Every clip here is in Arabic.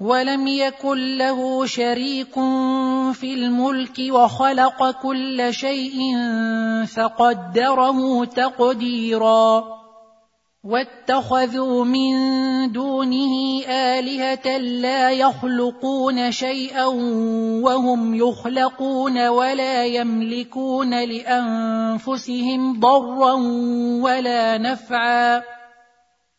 ولم يكن له شريك في الملك وخلق كل شيء فقدره تقديرا. واتخذوا من دونه آلهة لا يخلقون شيئا وهم يخلقون ولا يملكون لأنفسهم ضرا ولا نفعا.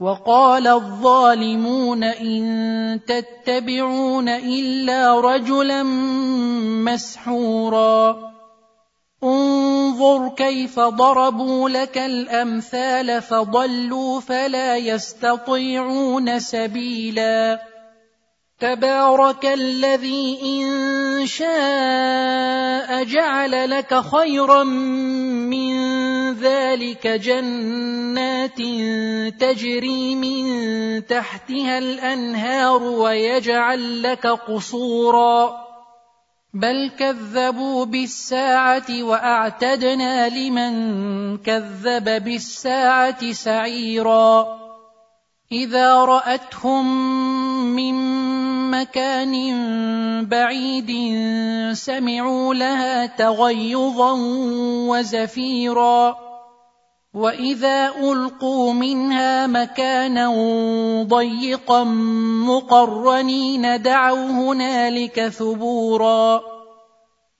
وقال الظالمون إن تتبعون إلا رجلا مسحورا. انظر كيف ضربوا لك الأمثال فضلوا فلا يستطيعون سبيلا. تبارك الذي إن شاء جعل لك خيرا من ذلك جنات تجري من تحتها الأنهار ويجعل لك قصورا. بل كذبوا بالساعة وأعتدنا لمن كذب بالساعة سعيرا. إذا رأتهم من مكان بعيد سمعوا لها تغيظا وزفيرا. وإذا ألقوا منها مكانا ضيقا مقرنين دعوا هنالك ثبورا.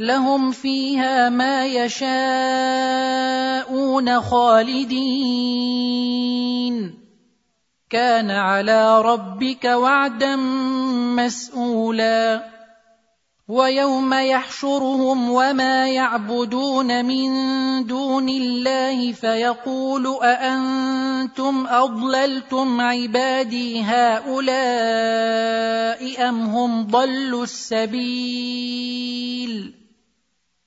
لهم فيها ما يشاءون خالدين. كان على ربك وعدا مسئولا ويوم يحشرهم وما يعبدون من دون الله فيقول أأنتم أضللتم عبادي هؤلاء أم هم ضلوا السبيل؟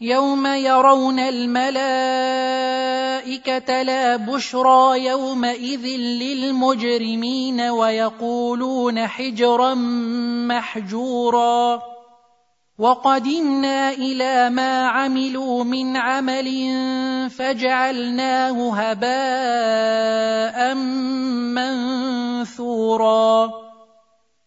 يوم يرون الملائكه لا بشرى يومئذ للمجرمين ويقولون حجرا محجورا وقدمنا إلى ما عملوا من عمل فجعلناه هباء منثورا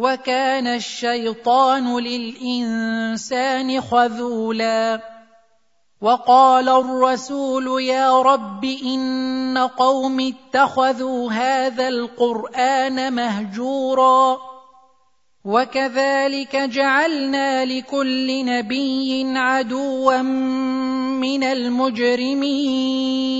وكان الشيطان للإنسان خذولا. وقال الرسول يا رب إن قوم اتخذوا هذا القرآن مهجورا. وكذلك جعلنا لكل نبي عدوا من المجرمين.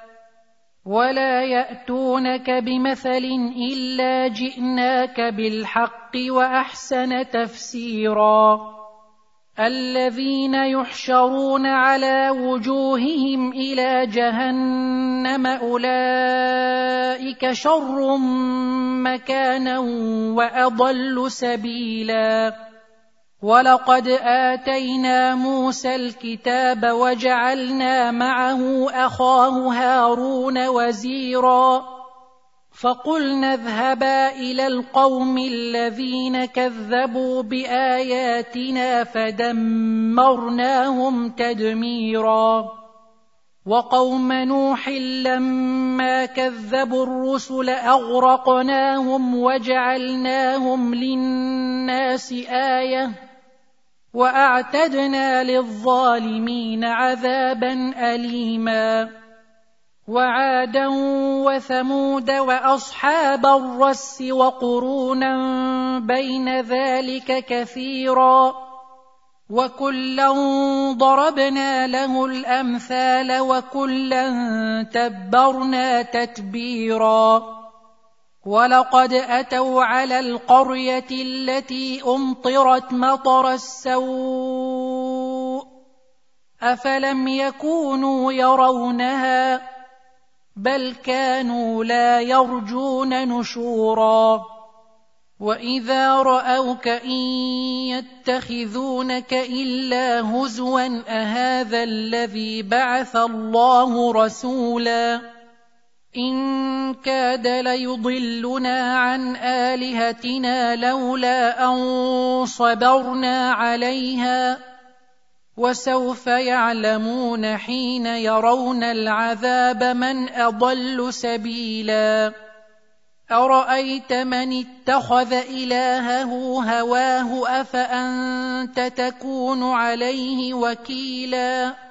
ولا ياتونك بمثل الا جئناك بالحق واحسن تفسيرا الذين يحشرون على وجوههم إلى جهنم اولئك شر مكانا واضل سبيلا ولقد اتينا موسى الكتاب وجعلنا معه اخاه هارون وزيرا فقلنا اذهبا إلى القوم الذين كذبوا باياتنا فدمرناهم تدميرا وقوم نوح لما كذبوا الرسل اغرقناهم وجعلناهم للناس إيه وأعتدنا للظالمين عذابا اليما. وعادا وثمود وأصحاب الرس وقرونا بين ذلك كثيرا. وكلا ضربنا له الأمثال وكلا تبرنا تتبيرا. ولقد اتوا على القريه التي امطرت مطر السوء افلم يكونوا يرونها بل كانوا لا يرجون نشورا واذا راوك ان يتخذونك الا هزوا اهذا الذي بعث الله رسولا إن كاد ليضلنا عن آلهتنا لولا أن صبرنا عليها وسوف يعلمون حين يرون العذاب من أضل سبيلا. أرأيت من اتخذ إلهه هواه أفأنت تكون عليه وكيلا؟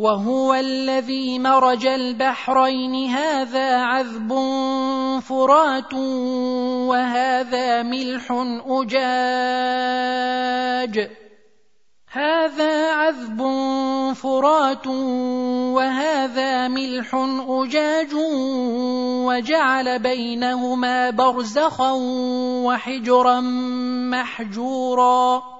وهو الذي مرج البحرين هذا عذب فرات وهذا ملح أجاج. هذا عذب فرات وهذا ملح أجاج. وجعل بينهما برزخا وحجرا محجورا.